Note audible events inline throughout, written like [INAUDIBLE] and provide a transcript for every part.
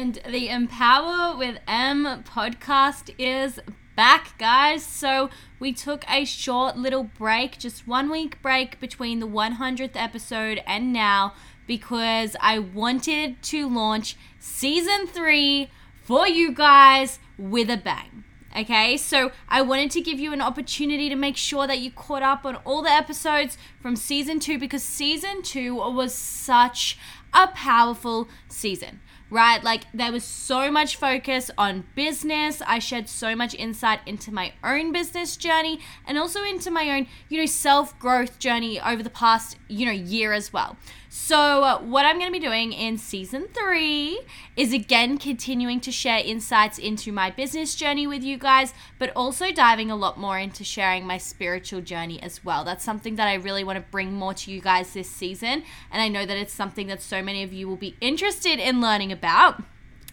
And the Empower with M podcast is back, guys. So we took a short little break, just one week break between the 100th episode and now, because I wanted to launch season three for you guys with a bang. Okay, so I wanted to give you an opportunity to make sure that you caught up on all the episodes from season two because season two was such a powerful season right? Like there was so much focus on business. I shared so much insight into my own business journey and also into my own, you know, self-growth journey over the past, you know, year as well. So, uh, what I'm going to be doing in season three is again continuing to share insights into my business journey with you guys, but also diving a lot more into sharing my spiritual journey as well. That's something that I really want to bring more to you guys this season. And I know that it's something that so many of you will be interested in learning about.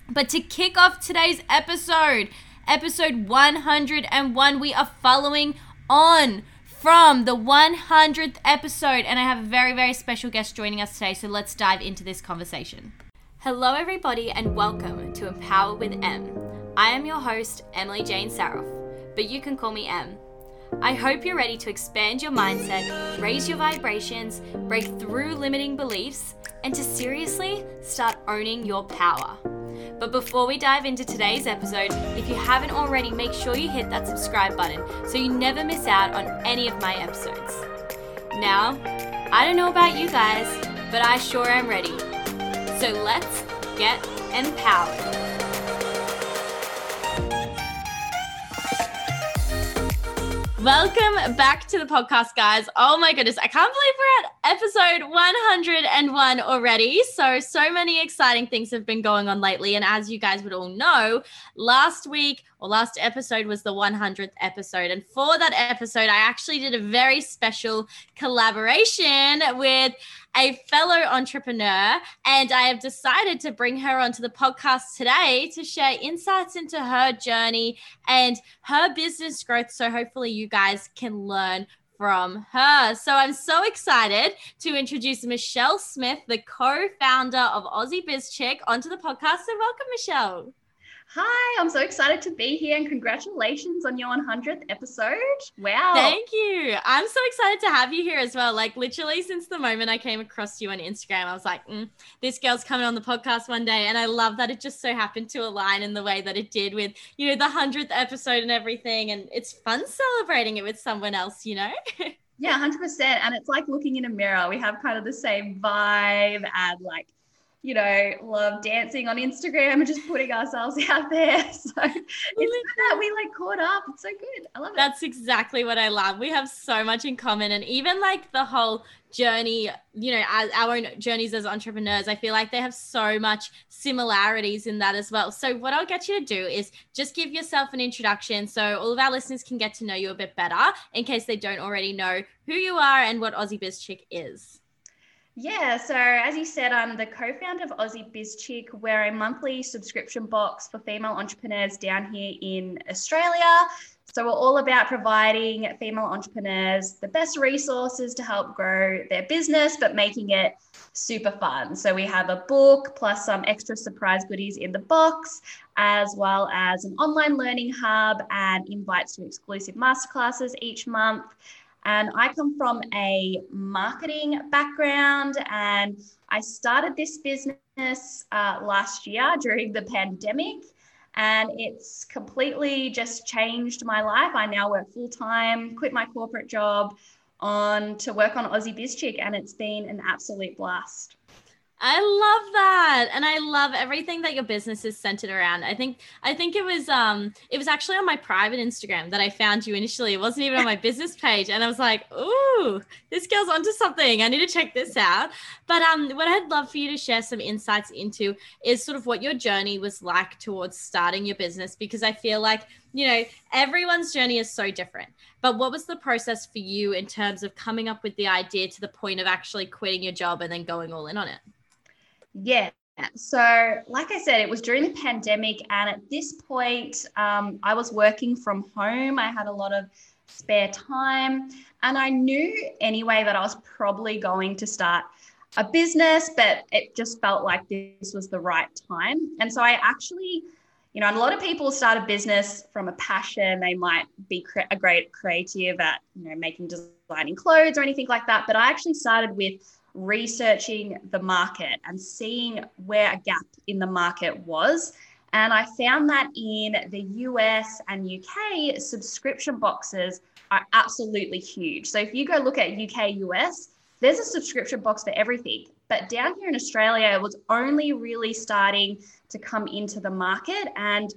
But to kick off today's episode, episode 101, we are following on from the 100th episode, and I have a very, very special guest joining us today. So let's dive into this conversation. Hello, everybody, and welcome to Empower with M. I am your host, Emily Jane Saroff, but you can call me M. I hope you're ready to expand your mindset, raise your vibrations, break through limiting beliefs, and to seriously start owning your power. But before we dive into today's episode, if you haven't already, make sure you hit that subscribe button so you never miss out on any of my episodes. Now, I don't know about you guys, but I sure am ready. So let's get empowered. Welcome back to the podcast, guys. Oh my goodness, I can't believe we're at episode 101 already. So, so many exciting things have been going on lately. And as you guys would all know, last week or last episode was the 100th episode. And for that episode, I actually did a very special collaboration with a fellow entrepreneur, and I have decided to bring her onto the podcast today to share insights into her journey and her business growth. So, hopefully, you guys can learn from her. So I'm so excited to introduce Michelle Smith, the co-founder of Aussie Biz Chick, onto the podcast. So welcome, Michelle. Hi, I'm so excited to be here and congratulations on your 100th episode. Wow. Thank you. I'm so excited to have you here as well. Like, literally, since the moment I came across you on Instagram, I was like, mm, this girl's coming on the podcast one day. And I love that it just so happened to align in the way that it did with, you know, the 100th episode and everything. And it's fun celebrating it with someone else, you know? [LAUGHS] yeah, 100%. And it's like looking in a mirror. We have kind of the same vibe and like, you know, love dancing on Instagram and just putting ourselves [LAUGHS] out there. [LAUGHS] So it's that we like caught up. It's so good. I love it. That's exactly what I love. We have so much in common. And even like the whole journey, you know, as our own journeys as entrepreneurs, I feel like they have so much similarities in that as well. So what I'll get you to do is just give yourself an introduction so all of our listeners can get to know you a bit better in case they don't already know who you are and what Aussie Biz Chick is. Yeah, so as you said, I'm the co founder of Aussie Biz Chick. We're a monthly subscription box for female entrepreneurs down here in Australia. So we're all about providing female entrepreneurs the best resources to help grow their business, but making it super fun. So we have a book plus some extra surprise goodies in the box, as well as an online learning hub and invites to exclusive masterclasses each month. And I come from a marketing background, and I started this business uh, last year during the pandemic. And it's completely just changed my life. I now work full time, quit my corporate job on to work on Aussie Biz Chick, and it's been an absolute blast. I love that. And I love everything that your business is centered around. I think I think it was um it was actually on my private Instagram that I found you initially. It wasn't even on my business page. And I was like, ooh, this girl's onto something. I need to check this out. But um what I'd love for you to share some insights into is sort of what your journey was like towards starting your business because I feel like you know, everyone's journey is so different. But what was the process for you in terms of coming up with the idea to the point of actually quitting your job and then going all in on it? Yeah. So, like I said, it was during the pandemic. And at this point, um, I was working from home. I had a lot of spare time. And I knew anyway that I was probably going to start a business, but it just felt like this was the right time. And so I actually, you know, a lot of people start a business from a passion. They might be cre- a great creative at, you know, making designing clothes or anything like that. But I actually started with researching the market and seeing where a gap in the market was. And I found that in the US and UK, subscription boxes are absolutely huge. So if you go look at UK, US, there's a subscription box for everything. But down here in Australia, it was only really starting to come into the market. And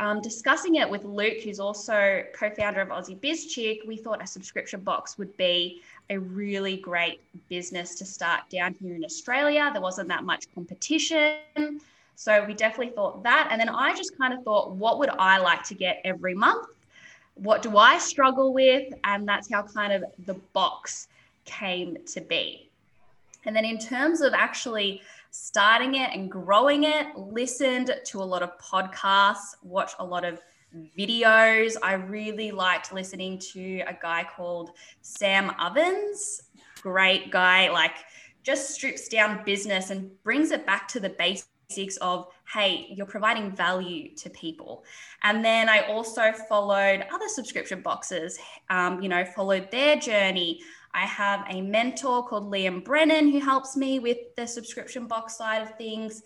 um, discussing it with Luke, who's also co founder of Aussie Biz Chick, we thought a subscription box would be a really great business to start down here in Australia. There wasn't that much competition. So we definitely thought that. And then I just kind of thought, what would I like to get every month? What do I struggle with? And that's how kind of the box came to be. And then in terms of actually starting it and growing it, listened to a lot of podcasts, watched a lot of videos. I really liked listening to a guy called Sam Ovens. Great guy, like just strips down business and brings it back to the basics of hey, you're providing value to people. And then I also followed other subscription boxes, um, you know, followed their journey. I have a mentor called Liam Brennan who helps me with the subscription box side of things.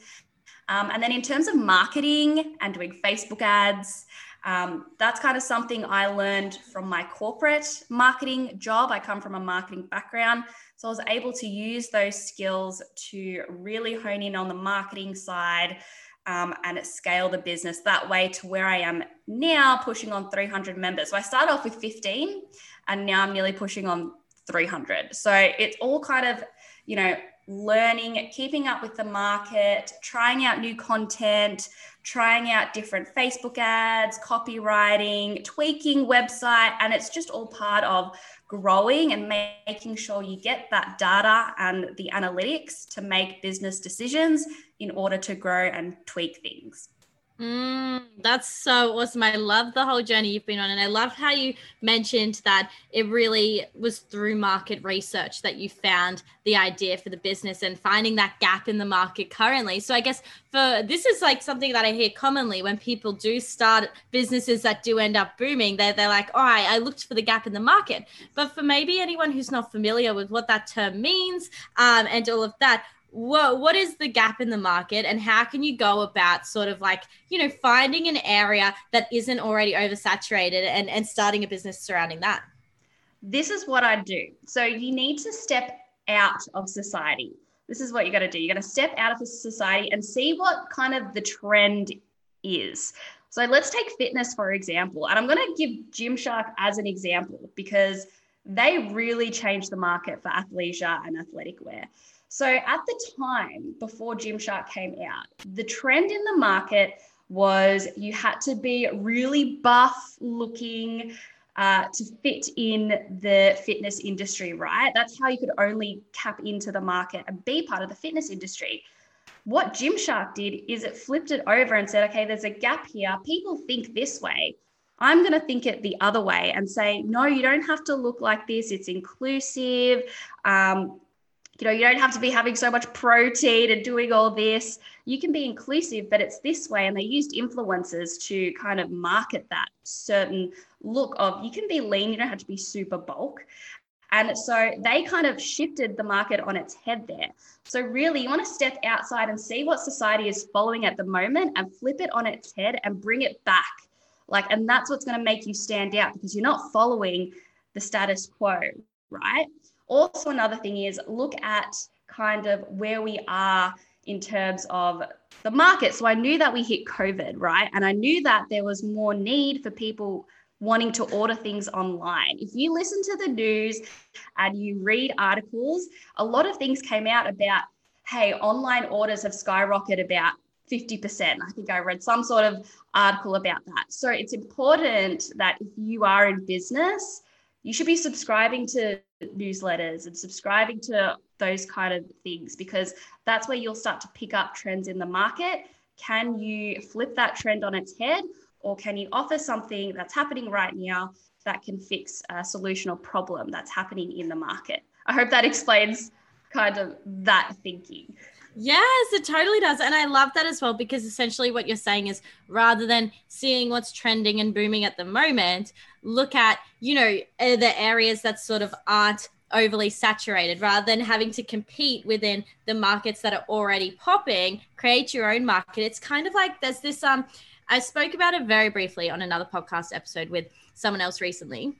Um, and then in terms of marketing and doing Facebook ads, um, that's kind of something I learned from my corporate marketing job. I come from a marketing background. So I was able to use those skills to really hone in on the marketing side um, and scale the business that way to where I am now, pushing on 300 members. So I started off with 15 and now I'm nearly pushing on 300. So it's all kind of, you know, learning, keeping up with the market, trying out new content, trying out different Facebook ads, copywriting, tweaking website. And it's just all part of growing and making sure you get that data and the analytics to make business decisions in order to grow and tweak things. Mm, that's so awesome. I love the whole journey you've been on. And I love how you mentioned that it really was through market research that you found the idea for the business and finding that gap in the market currently. So I guess for this is like something that I hear commonly when people do start businesses that do end up booming. They're, they're like, all right, I looked for the gap in the market. But for maybe anyone who's not familiar with what that term means um, and all of that, what what is the gap in the market and how can you go about sort of like you know finding an area that isn't already oversaturated and and starting a business surrounding that? This is what i do. So you need to step out of society. This is what you got to do. You got to step out of society and see what kind of the trend is. So let's take fitness for example and i'm going to give gymshark as an example because they really changed the market for athleisure and athletic wear so at the time before Gymshark came out, the trend in the market was you had to be really buff looking uh, to fit in the fitness industry, right? That's how you could only tap into the market and be part of the fitness industry. What Gymshark did is it flipped it over and said, okay, there's a gap here. People think this way. I'm going to think it the other way and say, no, you don't have to look like this. It's inclusive. Um, you know, you don't have to be having so much protein and doing all this. You can be inclusive, but it's this way. And they used influencers to kind of market that certain look of you can be lean, you don't have to be super bulk. And so they kind of shifted the market on its head there. So, really, you want to step outside and see what society is following at the moment and flip it on its head and bring it back. Like, and that's what's going to make you stand out because you're not following the status quo, right? Also, another thing is look at kind of where we are in terms of the market. So I knew that we hit COVID, right? And I knew that there was more need for people wanting to order things online. If you listen to the news and you read articles, a lot of things came out about, hey, online orders have skyrocketed about 50%. I think I read some sort of article about that. So it's important that if you are in business, you should be subscribing to newsletters and subscribing to those kind of things because that's where you'll start to pick up trends in the market. Can you flip that trend on its head or can you offer something that's happening right now that can fix a solution or problem that's happening in the market? I hope that [LAUGHS] explains kind of that thinking. Yes, it totally does. And I love that as well because essentially what you're saying is rather than seeing what's trending and booming at the moment, look at, you know, the areas that sort of aren't overly saturated rather than having to compete within the markets that are already popping, create your own market. It's kind of like there's this um I spoke about it very briefly on another podcast episode with someone else recently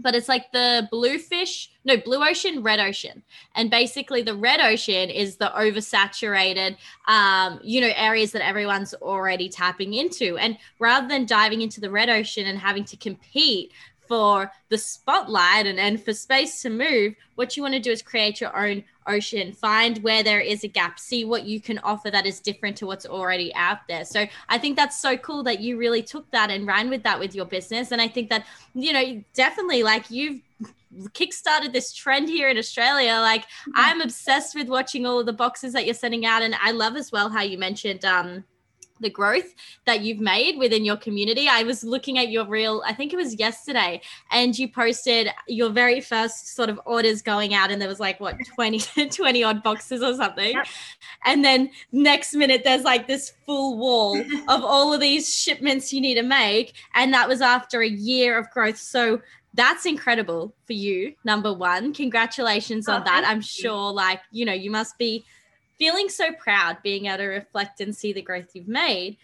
but it's like the blue fish, no, blue ocean, red ocean. And basically the red ocean is the oversaturated, um, you know, areas that everyone's already tapping into. And rather than diving into the red ocean and having to compete for the spotlight and, and for space to move, what you want to do is create your own ocean, find where there is a gap, see what you can offer that is different to what's already out there. So I think that's so cool that you really took that and ran with that with your business. And I think that, you know, definitely like you've kickstarted this trend here in Australia. Like mm-hmm. I'm obsessed with watching all of the boxes that you're sending out. And I love as well how you mentioned um the growth that you've made within your community. I was looking at your reel, I think it was yesterday, and you posted your very first sort of orders going out, and there was like what [LAUGHS] 20, 20 odd boxes or something. Yep. And then next minute, there's like this full wall [LAUGHS] of all of these shipments you need to make. And that was after a year of growth. So that's incredible for you, number one. Congratulations oh, on that. I'm sure, like, you know, you must be feeling so proud being able to reflect and see the growth you've made.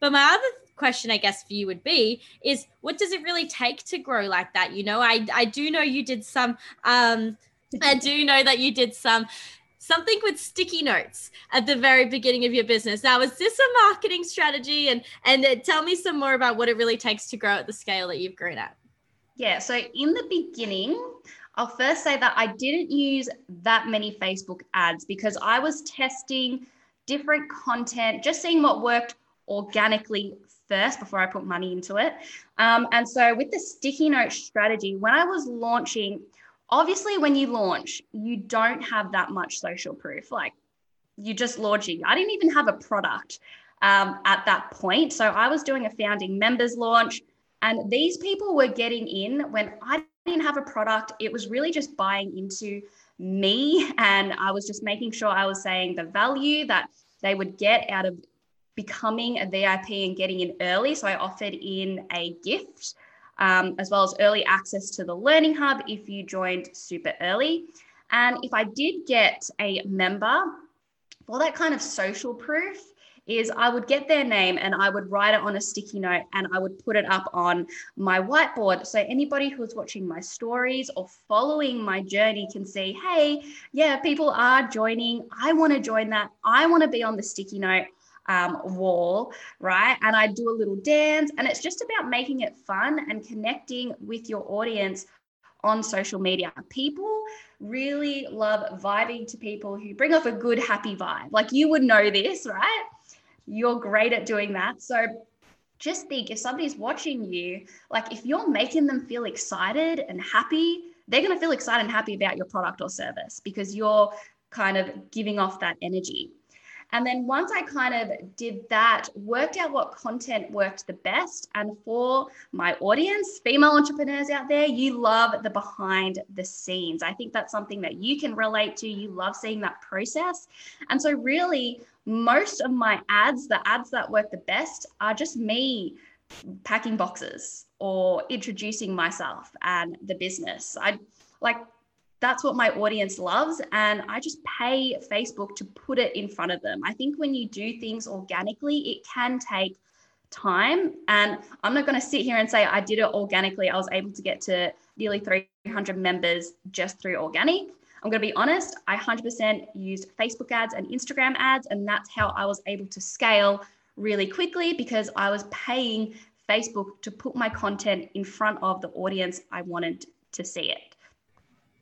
But my other question, I guess, for you would be is what does it really take to grow like that? You know, I, I do know you did some, um, I do know that you did some something with sticky notes at the very beginning of your business. Now, is this a marketing strategy? And and uh, tell me some more about what it really takes to grow at the scale that you've grown at. Yeah. So in the beginning, I'll first say that I didn't use that many Facebook ads because I was testing different content, just seeing what worked organically first before I put money into it. Um, and so with the sticky note strategy, when I was launching, obviously when you launch, you don't have that much social proof. Like you're just launching. I didn't even have a product um, at that point. So I was doing a founding members launch. And these people were getting in when I didn't have a product. It was really just buying into me. And I was just making sure I was saying the value that they would get out of becoming a VIP and getting in early. So I offered in a gift. Um, as well as early access to the Learning Hub if you joined super early. And if I did get a member, for that kind of social proof, is I would get their name and I would write it on a sticky note and I would put it up on my whiteboard. So anybody who's watching my stories or following my journey can see, hey, yeah, people are joining. I want to join that. I want to be on the sticky note. Um, wall, right? And I do a little dance, and it's just about making it fun and connecting with your audience on social media. People really love vibing to people who bring off a good, happy vibe. Like you would know this, right? You're great at doing that. So just think if somebody's watching you, like if you're making them feel excited and happy, they're going to feel excited and happy about your product or service because you're kind of giving off that energy. And then once I kind of did that, worked out what content worked the best. And for my audience, female entrepreneurs out there, you love the behind the scenes. I think that's something that you can relate to. You love seeing that process. And so, really, most of my ads, the ads that work the best, are just me packing boxes or introducing myself and the business. I like that's what my audience loves. And I just pay Facebook to put it in front of them. I think when you do things organically, it can take time. And I'm not going to sit here and say I did it organically. I was able to get to nearly 300 members just through organic. I'm going to be honest, I 100% used Facebook ads and Instagram ads. And that's how I was able to scale really quickly because I was paying Facebook to put my content in front of the audience I wanted to see it.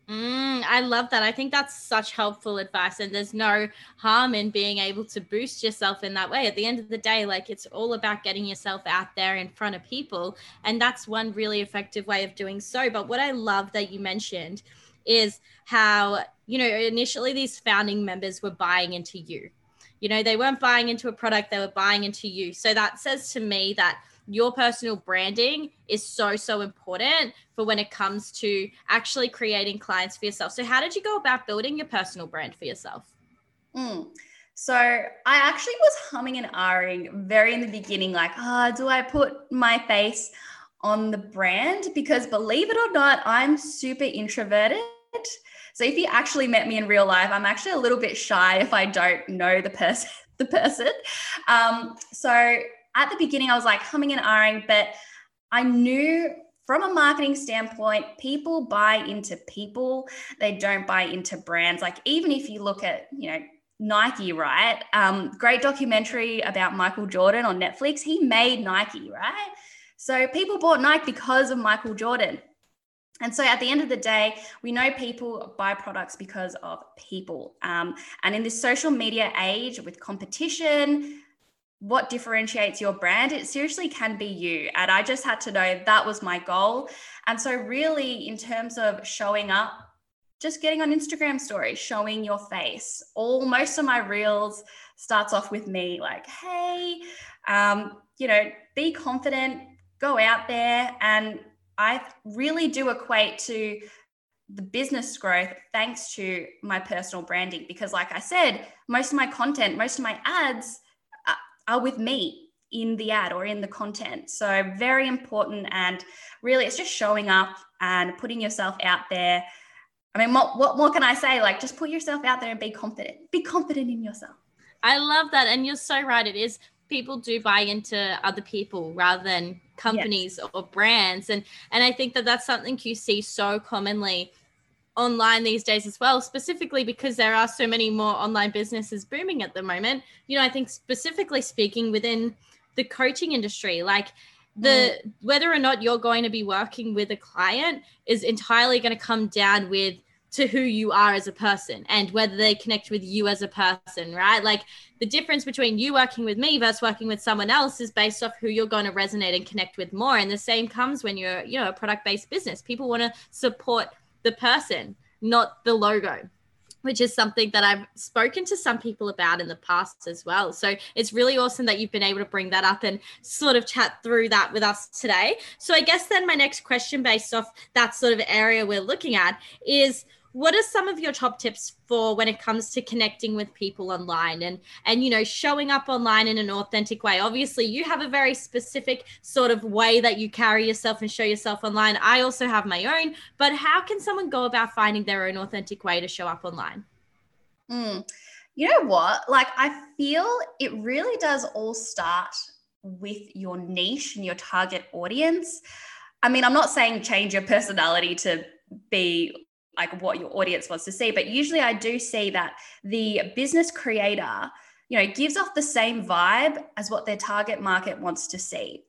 Mm, I love that. I think that's such helpful advice. And there's no harm in being able to boost yourself in that way. At the end of the day, like it's all about getting yourself out there in front of people. And that's one really effective way of doing so. But what I love that you mentioned is how, you know, initially these founding members were buying into you. You know, they weren't buying into a product, they were buying into you. So that says to me that your personal branding is so so important for when it comes to actually creating clients for yourself. So how did you go about building your personal brand for yourself? Mm. so i actually was humming and ahhing very in the beginning like ah oh, do i put my face on the brand? Because believe it or not i'm super introverted. So if you actually met me in real life i'm actually a little bit shy if i don't know the person [LAUGHS] the person. Um, so at the beginning, I was like humming and ahhing, but I knew from a marketing standpoint, people buy into people. They don't buy into brands. Like even if you look at, you know, Nike, right? Um, great documentary about Michael Jordan on Netflix. He made Nike, right? So people bought Nike because of Michael Jordan. And so at the end of the day, we know people buy products because of people. Um, and in this social media age with competition, what differentiates your brand, it seriously can be you. And I just had to know that was my goal. And so, really, in terms of showing up, just getting on Instagram stories, showing your face. All most of my reels starts off with me like, hey, um, you know, be confident, go out there. And I really do equate to the business growth thanks to my personal branding because like i said most of my content most of my ads are with me in the ad or in the content. So, very important. And really, it's just showing up and putting yourself out there. I mean, what, what more can I say? Like, just put yourself out there and be confident. Be confident in yourself. I love that. And you're so right. It is people do buy into other people rather than companies yes. or brands and and i think that that's something you see so commonly online these days as well, specifically because there are so many more online businesses booming at the moment. You know, I think specifically speaking within the coaching industry, like the mm. whether or not you're going to be working with a client is entirely going to come down with to who you are as a person and whether they connect with you as a person, right? Like the difference between you working with me versus working with someone else is based off who you're going to resonate and connect with more. And the same comes when you're, you know, a product based business. People want to support the person, not the logo which is something that I've spoken to some people about in the past as well. So it's really awesome that you've been able to bring that up and sort of chat through that with us today. So I guess then my next question, based off that sort of area we're looking at, is what are some of your top tips for when it comes to connecting with people online and and you know showing up online in an authentic way? Obviously you have a very specific sort of way that you carry yourself and show yourself online. I also have my own but how can someone go about finding their own authentic way to show up online? Mm. you know what? Like i feel it really does all start with your niche and your target audience. I mean i'm not saying change your personality to be like what your audience wants to see. But usually I do see that the business creator, you know, gives off the same vibe as what their target market wants to see.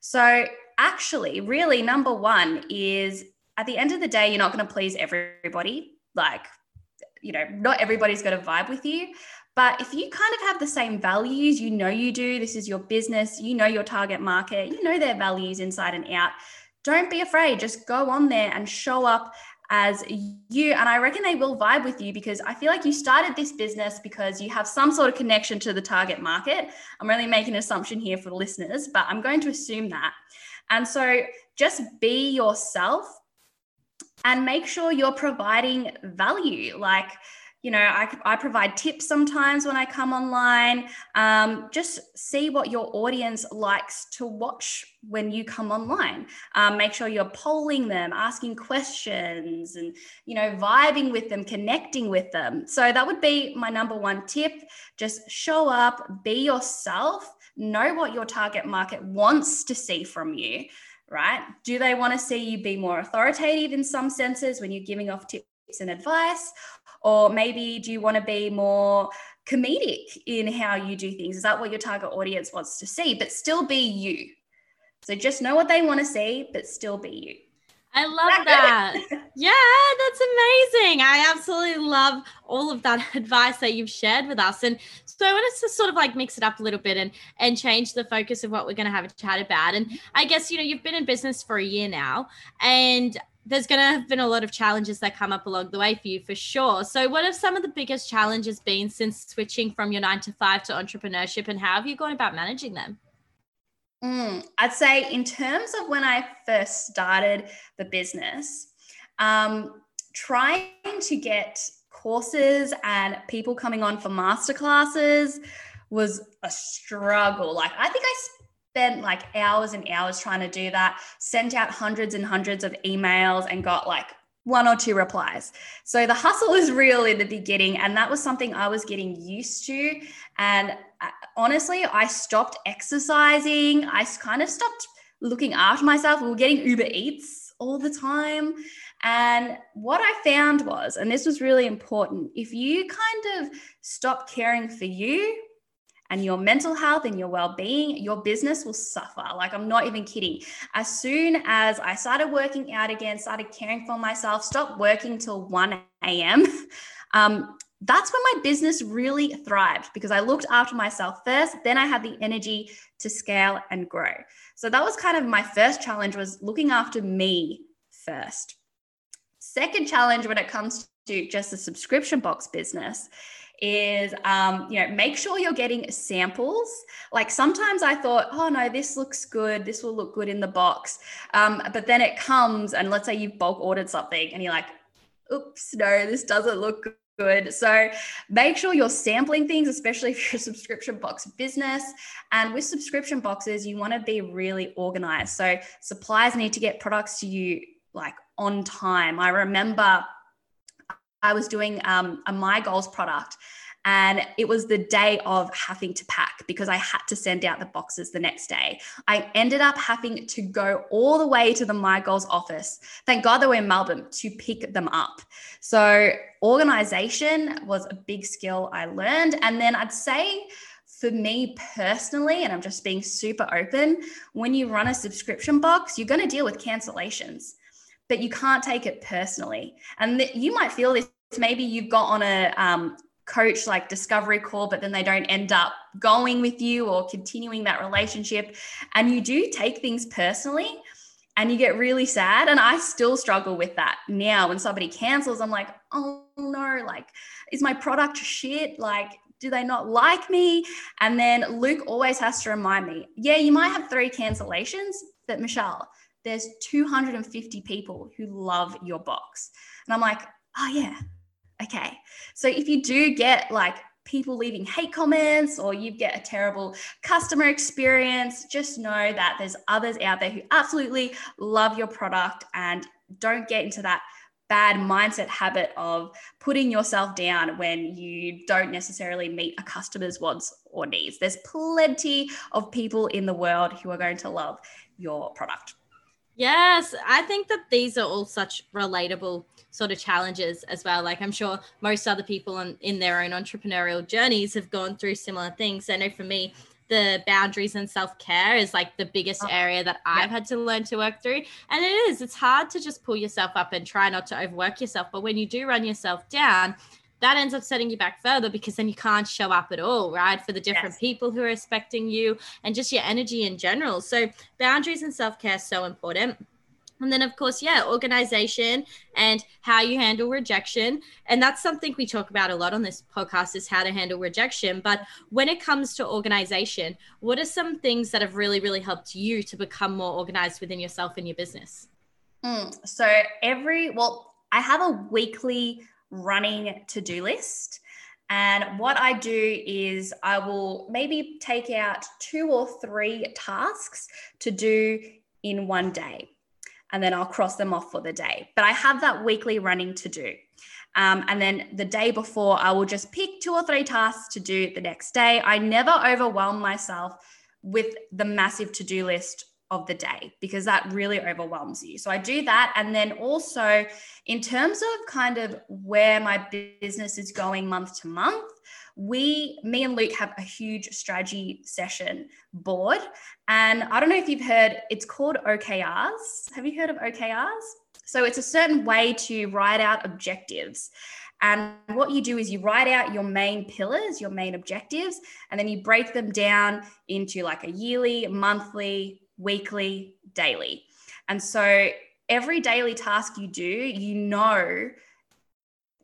So actually, really, number one is at the end of the day, you're not going to please everybody. Like, you know, not everybody's going to vibe with you. But if you kind of have the same values, you know you do, this is your business, you know your target market, you know their values inside and out, don't be afraid. Just go on there and show up as you. And I reckon they will vibe with you because I feel like you started this business because you have some sort of connection to the target market. I'm really making an assumption here for the listeners, but I'm going to assume that. And so just be yourself and make sure you're providing value. Like, you know, I, I provide tips sometimes when I come online. Um, just see what your audience likes to watch when you come online. Um, make sure you're polling them, asking questions, and, you know, vibing with them, connecting with them. So that would be my number one tip. Just show up, be yourself, know what your target market wants to see from you right? Do they want to see you be more authoritative in some senses when you're giving off tips and advice? Or maybe do you want to be more comedic in how you do things? Is that what your target audience wants to see? But still be you. So just know what they want to see, but still be you. I love that. yeah, that's amazing. I absolutely love all of that [LAUGHS] advice that you've shared with us. And so I want us to sort of like mix it up a little bit and and change the focus of what we're going to have a chat about. And mm-hmm. I guess you know you've been in business for a year now, and there's going to have been a lot of challenges that come up along the way for you for sure. So, what have some of the biggest challenges been since switching from your nine to five to entrepreneurship, and how have you gone about managing them? Mm, I'd say, in terms of when I first started the business, um, trying to get courses and people coming on for masterclasses was a struggle. Like, I think I spent like hours and hours trying to do that, sent out hundreds and hundreds of emails and got like one or two replies. So the hustle is real in the beginning. And that was something I was getting used to. And uh, honestly, I stopped exercising. I kind of stopped looking after myself. We were getting Uber Eats all the time. And what I found was, and this was really important, if you kind of stop caring for you, and your mental health and your well-being your business will suffer. Like i'm not even kidding. As soon as i started working out again started caring for myself stopped working till 1 a.m [LAUGHS] um, that's when my business really thrived because i looked after myself first then i had the energy to scale and grow. So that was kind of my first challenge was looking after me first. Second challenge when it comes to just a subscription box business is um, you know make sure you're getting samples. Like sometimes i thought oh no this looks good. This will look good in the box. Um, but then it comes and let's say you've bulk ordered something and you're like oops no this doesn't look good. So make sure you're sampling things especially [LAUGHS] if you're a subscription box business. And with subscription boxes you want to be really organized. So suppliers need to get products to you like on time. I remember I was doing um, a My Goals product. And it was the day of having to pack because I had to send out the boxes the next day. I ended up having to go all the way to the My Goals office. Thank God they were in Melbourne to pick them up. So, organization was a big skill I learned. And then I'd say, for me personally, and I'm just being super open, when you run a subscription box, you're going to deal with cancellations but you can't take it personally. And th- you might feel this maybe you've got on a um, coach like discovery call, but then they don't end up going with you or continuing that relationship. And you do take things personally and you get really sad. And I still struggle with that now when somebody cancels. I'm like, oh no, like, is my product shit? Like, do they not like me? And then Luke always has to remind me, yeah, you might have three cancellations, but Michelle, there's 250 people who love your box. And I'm like, oh yeah, okay. So if you do get like people leaving hate comments or you get a terrible customer experience, just know that there's others out there who absolutely love your product and don't get into that bad mindset habit of putting yourself down when you don't necessarily meet a customer's wants or needs. There's plenty of people in the world who are going to love your product. Yes, I think that these are all such relatable sort of challenges as well. Like I'm sure most other people in, in their own entrepreneurial journeys have gone through similar things. I know for me, the boundaries and self-care is like the biggest oh, area that I've had to learn to work through. And it is, it's hard to just pull yourself up and try not to overwork yourself. But when you do run yourself down, that ends up setting you back further because then you can't show up at all, right? For the different yes. people who are expecting you and just your energy in general. So boundaries and self-care so important. And then, of course, yeah, organization and how you handle rejection. And that's something we talk about a lot on this podcast is how to handle rejection. But when it comes to organization, what are some things that have really, really helped you to become more organized within yourself and your business? Mm, so, every, well, I have a weekly running to do list. And what I do is I will maybe take out two or three tasks to do in one day and then I'll cross them off for the day. But I have that weekly running to do. Um, and then the day before, I will just pick two or three tasks to do the next day. I never overwhelm myself with the massive to do list of the day because that really overwhelms you. So I do that. And then also, in terms of kind of where my business is going month to month, we, me and Luke have a huge strategy session board. And I don't know if you've heard, it's called OKRs. Have you heard of OKRs? So it's a certain way to write out objectives. And what you do is you write out your main pillars, your main objectives, and then you break them down into like a yearly, monthly, weekly, daily. And so every daily task you do, you know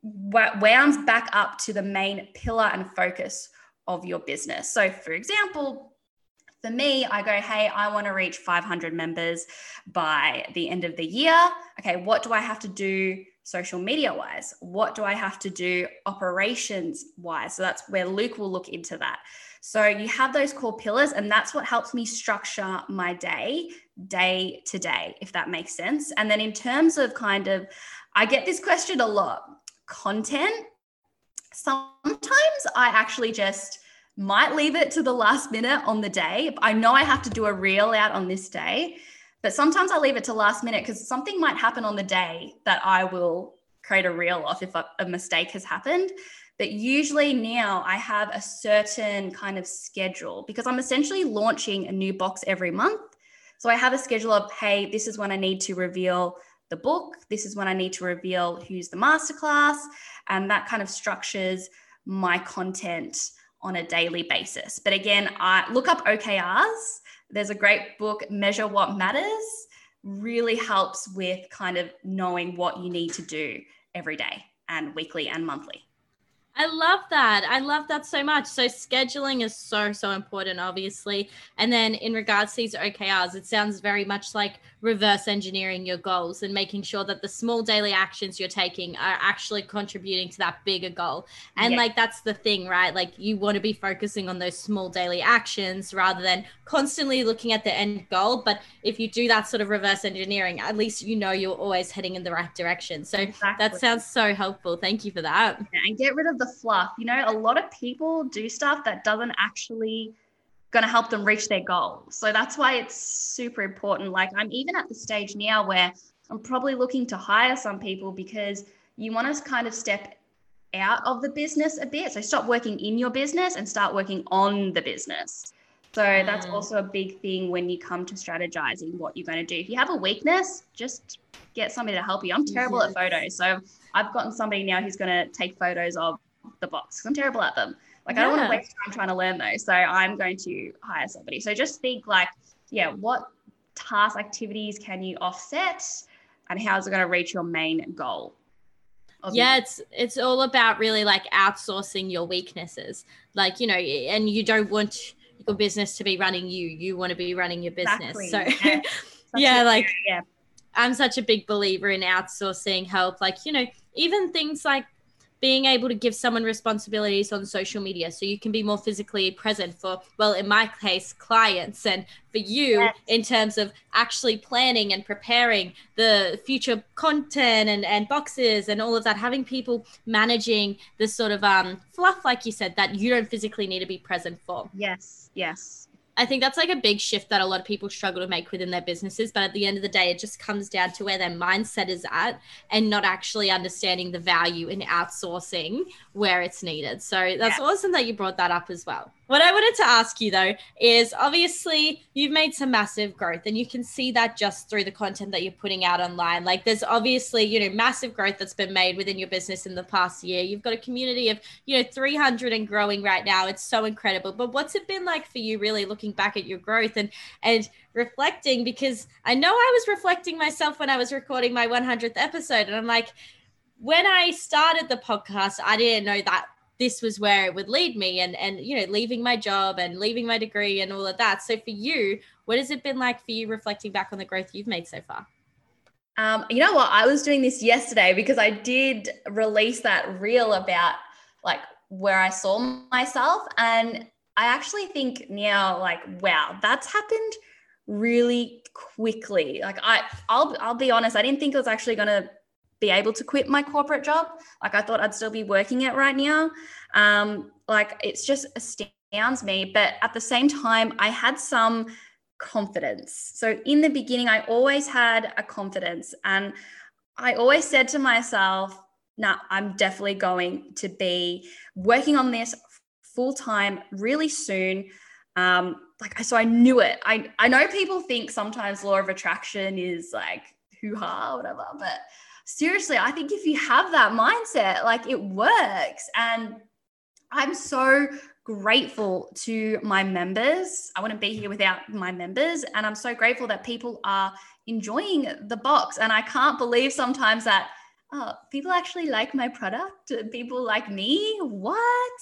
what wounds back up to the main pillar and focus of your business. So, for example, For me, I go, hey, I want to reach 500 members by the end of the year. Okay, what do I have to do social media wise? What do I have to do operations wise? So that's where Luke will look into that. So you have those core pillars, and that's what helps me structure my day, day to day, if that makes sense. And then in terms of kind of, I get this question a lot content. Sometimes I actually just might leave it to the last minute on the day. I know I have to do a reel out on this day, but sometimes I leave it to last minute because something might happen on the day that I will create a reel off if a, mistake has happened. But usually now I have a certain kind of schedule because I'm essentially launching a new box every month. So I have a schedule of, hey, this is when I need to reveal the book. This is when I need to reveal who's the masterclass. And that kind of structures my content on a daily basis. But again, I look up OKRs. There's a great book, Measure What Matters, really helps with kind of knowing what you need to do every day and weekly and monthly. I love that. I love that so much. So scheduling is so so important, obviously. And then in regards to these OKRs, it sounds very much like reverse engineering your goals and making sure that the small daily actions you're taking are actually contributing to that bigger goal. And yeah. like that's the thing, right? Like you want to be focusing on those small daily actions rather than constantly looking at the end goal. But if you do that sort of reverse engineering, at least you know you're always heading in the right direction. So exactly. that sounds so helpful. Thank you for that. And get rid of the fluff. You know, a lot of people do stuff that doesn't actually going to help them reach their goal. So that's why it's super important. Like I'm even at the stage now where I'm probably looking to hire some people because you want to kind of step out of the business a bit. So stop working in your business and start working on the business. So mm. that's also a big thing when you come to strategizing what you're going to do. If you have a weakness, just get somebody to help you. I'm terrible yes. at photos. So I've gotten somebody now who's going to take photos of the box. I'm terrible at them. Like yeah. I don't want to waste time trying to learn those. So I'm going to hire somebody. So just think like, yeah, what task activities can you offset and how's it going to reach your main goal? yeah it's it's all about really like outsourcing your weaknesses like you know and you don't want your business to be running you you want to be running your business exactly. so yeah, [LAUGHS] yeah like yeah i'm such a big believer in outsourcing help like you know even things like being able to give someone responsibilities on social media so you can be more physically present for well in my case clients and for you yes. in terms of actually planning and preparing the future content and, and boxes and all of that having people managing this sort of um, fluff like you said that you don't physically need to be present for yes yes I think that's like a big shift that a lot of people struggle to make within their businesses. But at the end of the day, it just comes down to where their mindset is at and not actually understanding the value in outsourcing where it's needed. So that's yeah. awesome that you brought that up as well. What I wanted to ask you though is obviously you've made some massive growth and you can see that just through the content that you're putting out online. Like there's obviously, you know, massive growth that's been made within your business in the past year. You've got a community of, you know, 300 and growing right now. It's so incredible. But what's it been like for you really looking back at your growth and and reflecting because I know I was reflecting myself when I was recording my 100th episode and I'm like when I started the podcast, I didn't know that this was where it would lead me and and you know leaving my job and leaving my degree and all of that. So for you what has it been like for you reflecting back on the growth you've made so far? Um, you know what? I was doing this yesterday because i did release that reel about like where i saw myself. And i actually think now like wow that's happened really quickly. Like i i'll i'll be honest i didn't think it was actually going to be able to quit my corporate job. Like I thought I'd still be working it right now. Um, like it's just astounds me. But at the same time, I had some confidence. So in the beginning, I always had a confidence. And I always said to myself, nah, I'm definitely going to be working on this full time really soon. Um, like so I knew it. I I know people think sometimes law of attraction is like hoo ha, whatever, but seriously, I think if you have that mindset, like it works. And I'm so grateful to my members. I wouldn't be here without my members. And I'm so grateful that people are enjoying the box. And I can't believe sometimes that oh, people actually like my product. People like me. What?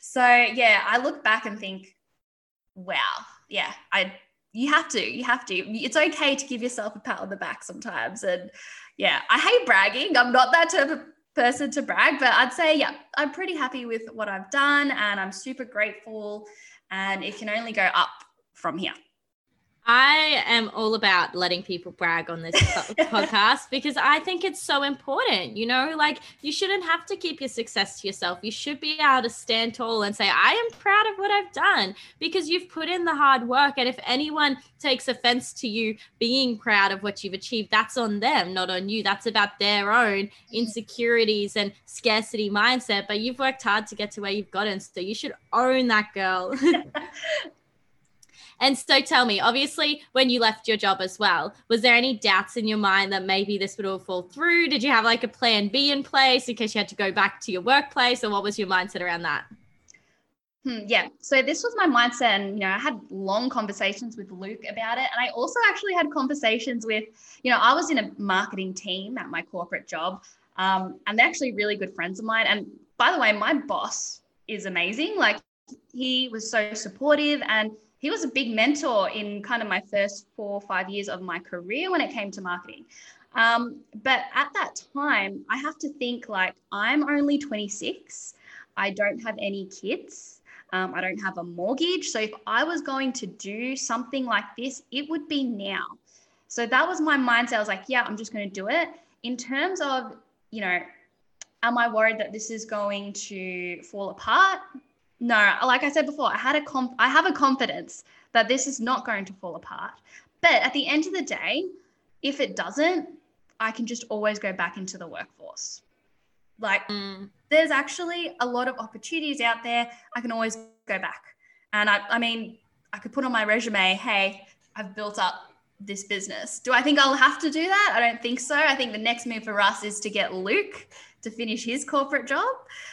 So, yeah, I look back and think, wow, yeah, I you have to, you have to. It's okay to give yourself a pat on the back sometimes. And yeah, I hate bragging. I'm not that type of person to brag, but I'd say, yeah, I'm pretty happy with what I've done and I'm super grateful. And it can only go up from here. I am all about letting people brag on this [LAUGHS] podcast because I think it's so important. You know, like you shouldn't have to keep your success to yourself. You should be able to stand tall and say, I am proud of what I've done because you've put in the hard work. And if anyone takes offense to you being proud of what you've achieved, that's on them, not on you. That's about their own insecurities and scarcity mindset. But you've worked hard to get to where you've gotten. So you should own that girl. [LAUGHS] [LAUGHS] And so tell me, obviously, when you left your job as well, was there any doubts in your mind that maybe this would all fall through? Did you have like a plan B in place in case you had to go back to your workplace? Or what was your mindset around that? Hmm, yeah. So this was my mindset. And, you know, I had long conversations with Luke about it. And I also actually had conversations with, you know, I was in a marketing team at my corporate job. Um, and they're actually really good friends of mine. And by the way, my boss is amazing. Like he was so supportive and he was a big mentor in kind of my first four or five years of my career when it came to marketing. Um, but at that time, I have to think like I'm only 26. I don't have any kids. Um, I don't have a mortgage. So if I was going to do something like this, it would be now. So that was my mindset. I was like, yeah, I'm just going to do it. In terms of, you know, am I worried that this is going to fall apart? No, like I said before, I had a comp- I have a confidence that this is not going to fall apart. But at the end of the day, if it doesn't, I can just always go back into the workforce. Like mm. there's actually a lot of opportunities out there. I can always go back. And I, I mean, I could put on my resume, hey, I've built up this business. Do I think I'll have to do that? I don't think so. I think the next move for us is to get Luke to finish his corporate job.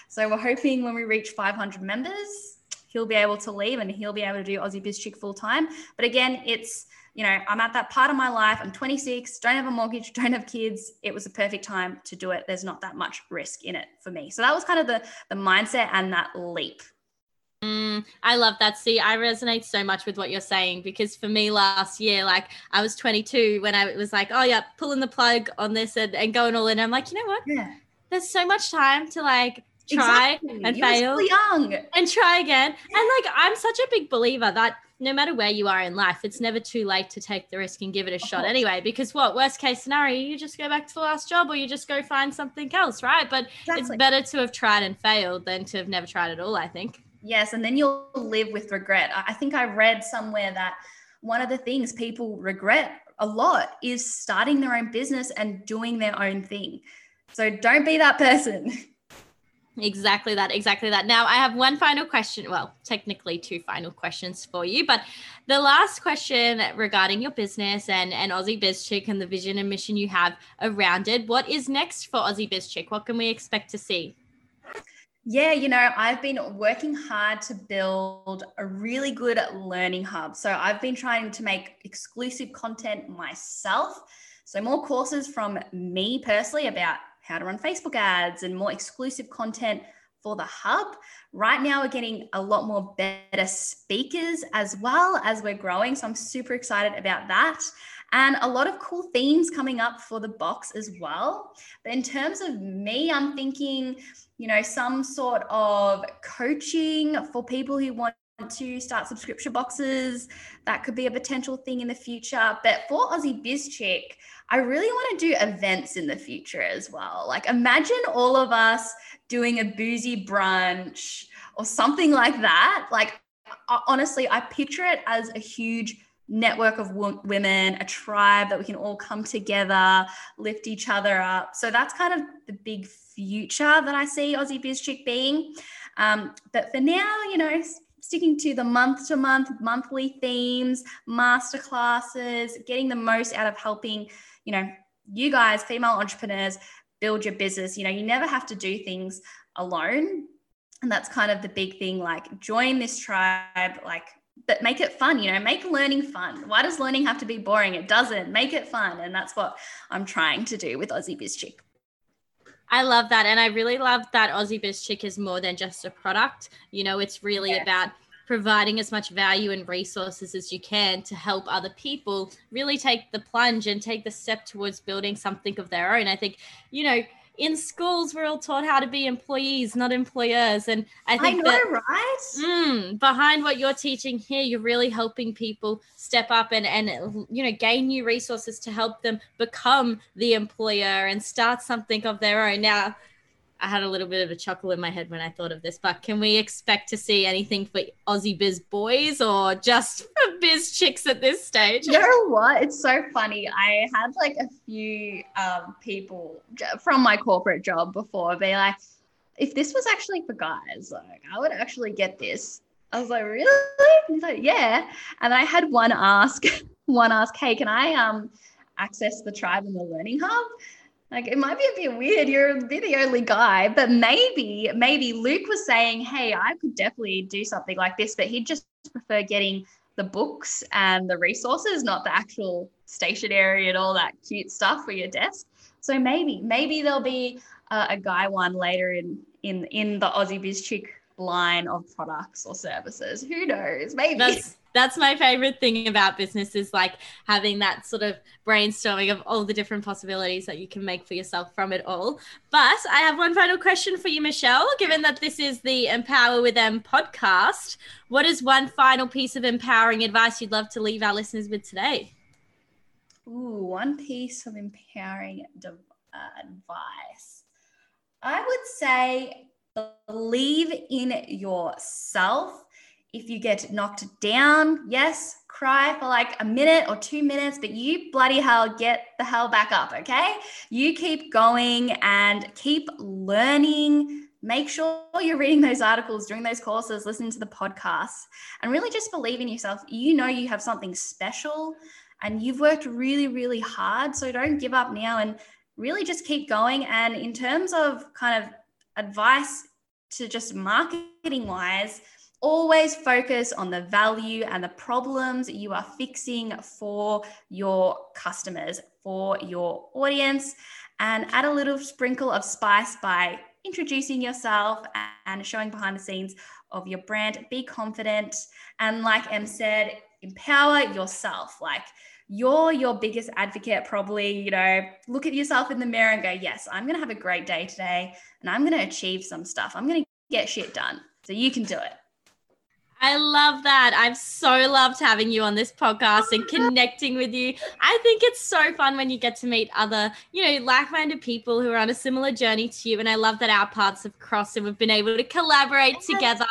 So we're hoping when we reach 500 members, he'll be able to leave and he'll be able to do Aussie Biz Chick full time. But again, it's you know, I'm at that part of my life. I'm 26, don't have a mortgage, [LAUGHS] don't have kids. It was a perfect time to do it. There's not that much risk in it for me. So that was kind of the the mindset and that leap. Mm, I love that. See, I resonate so much with what you're saying because for me last year, like I was 22 when I was like, oh yeah, pulling the plug on this and, and going all in. I'm like, you know what? Yeah there's so much time to like try exactly. and You're fail young and try again. And like I'm such a big believer that no matter where you are in life, it's never too late to take the risk and give it a shot anyway. Because what worst case scenario, you just go back to the last job or you just go find something else, right? But exactly. it's better to have tried and failed than to have never tried at all, I think. Yes, and then you'll live with regret. I think I read somewhere that one of the things people regret a lot is starting their own business and doing their own thing. So don't be that person. Exactly that, exactly that. Now, I have one final question. Well, technically, two final questions for you. But the last question regarding your business and, and Aussie Biz Chick and the vision and mission you have around it. What is next for Aussie Biz Chick? What can we expect to see? Yeah, you know, I've been working hard to build a really good learning hub. So I've been trying to make exclusive content myself. So, more courses from me personally about how to run Facebook ads and more exclusive content for the hub. Right now, we're getting a lot more better speakers as well as we're growing. So I'm super excited about that. And a lot of cool themes coming up for the box as well. But in terms of me, I'm thinking, you know, some sort of coaching for people who want to start subscription boxes. That could be a potential thing in the future. But for Aussie Biz Chick, I really want to do events in the future as well. Like imagine all of us doing a boozy brunch or something like that. Like honestly, I picture it as a huge network of women, a tribe that we can all come together, lift each other up. So that's kind of the big future that I see Aussie Biz Chick being. Um, but for now, you know, sticking to the month to month, monthly themes, master classes, getting the most out of helping you know, you guys, female entrepreneurs, build your business. You know, you never have to do things alone. And that's kind of the big thing like, join this tribe, like, but make it fun, you know, make learning fun. Why does learning have to be boring? It doesn't. Make it fun. And that's what I'm trying to do with Aussie Biz Chick. I love that. And I really love that Aussie Biz Chick is more than just a product. You know, it's really about providing as much value and resources as you can to help other people really take the plunge and take the step towards building something of their own. I think, you know, in schools we're all taught how to be employees not employers and i think I know, that right? mm, behind what you're teaching here you're really helping people step up and and you know gain new resources to help them become the employer and start something of their own now I had a little bit of a chuckle in my head when I thought of this, but can we expect to see anything for Aussie Biz boys or just for Biz chicks at this stage? You know what? It's so funny. I had like a few um, people from my corporate job before be like, if this was actually for guys, like I would actually get this. I was like, really? He's like, yeah. And I had one ask, [LAUGHS] one ask, hey, can I um access the tribe and the learning hub? Like it might be a bit weird. You're the only guy, but maybe, maybe Luke was saying, hey, I could definitely do something like this, but he'd just prefer getting the books and the resources, not the actual stationery and all that cute stuff for your desk. So maybe, maybe there'll be a, a guy one later in in in the Aussie Biz Chick line of products or services. Who knows? Maybe. That's that's my favorite thing about business is like having that sort of brainstorming of all the different possibilities that you can make for yourself from it all. But I have one final question for you, Michelle. Given that this is the Empower with Em podcast, what is one final piece of empowering advice you'd love to leave our listeners with today? Ooh, one piece of empowering uh, advice. I would say believe in yourself if you get knocked down, yes, cry for like a minute or two minutes, but you bloody hell get the hell back up, okay? You keep going and keep learning. Make sure you're reading those articles, doing those courses, listening to the podcasts, and really just believe in yourself. You know you have something special and you've worked really, really hard. So don't give up now and really just keep going. And in terms of kind of advice to just marketing wise, always focus on the value and the problems you are fixing for your customers, for your audience, and add a little sprinkle of spice by introducing yourself and showing behind the scenes of your brand. Be confident. And like Em said, empower yourself. Like, you're your biggest advocate, probably, you know, look at yourself in the mirror and go, yes, I'm going to have a great day today and I'm going to achieve some stuff. I'm going to get shit done. So you can do it. I love that. I've so loved having you on this podcast and connecting with you. I think it's so fun when you get to meet other, you know, like minded people who are on a similar journey to you. And I love that our paths have crossed and we've been able to collaborate together.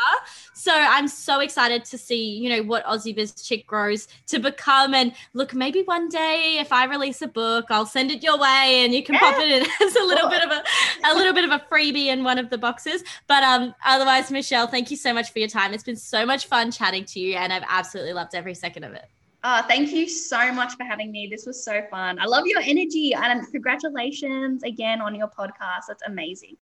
So I'm so excited to see, you know, what Aussie Biz Chick grows to become. And look, maybe one day if I release a book, I'll send it your way and you can yeah. pop it in [LAUGHS] as a little bit of a, a little bit of a freebie in one of the boxes. But um, otherwise, Michelle, thank you so much for your time. It's been so much fun chatting to you, and I've absolutely loved every second of it. Oh, thank you so much for having me. This was so fun. I love your energy and congratulations again on your podcast. That's amazing.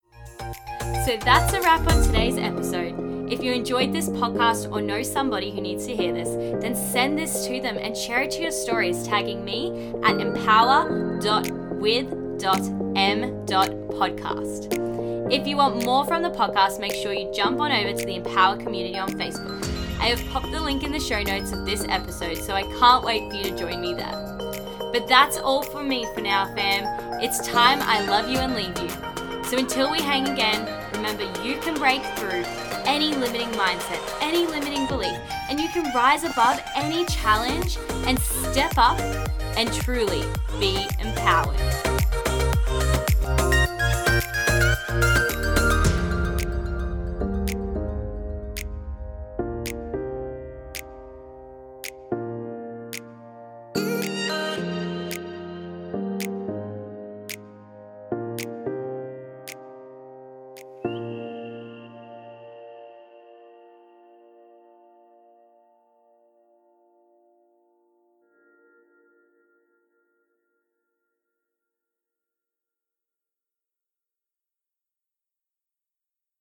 So that's a wrap on today's episode. If you enjoyed this podcast or know somebody who needs to hear this, then send this to them and share it to your stories, tagging me at empower.with.m.podcast. If you want more from the podcast, make sure you jump on over to the Empower community on Facebook. I have popped the link in the show notes of this episode, so I can't wait for you to join me there. But that's all from me for now, fam. It's time I love you and leave you. So until we hang again, remember you can break through any limiting mindset, any limiting belief, and you can rise above any challenge and step up and truly be empowered.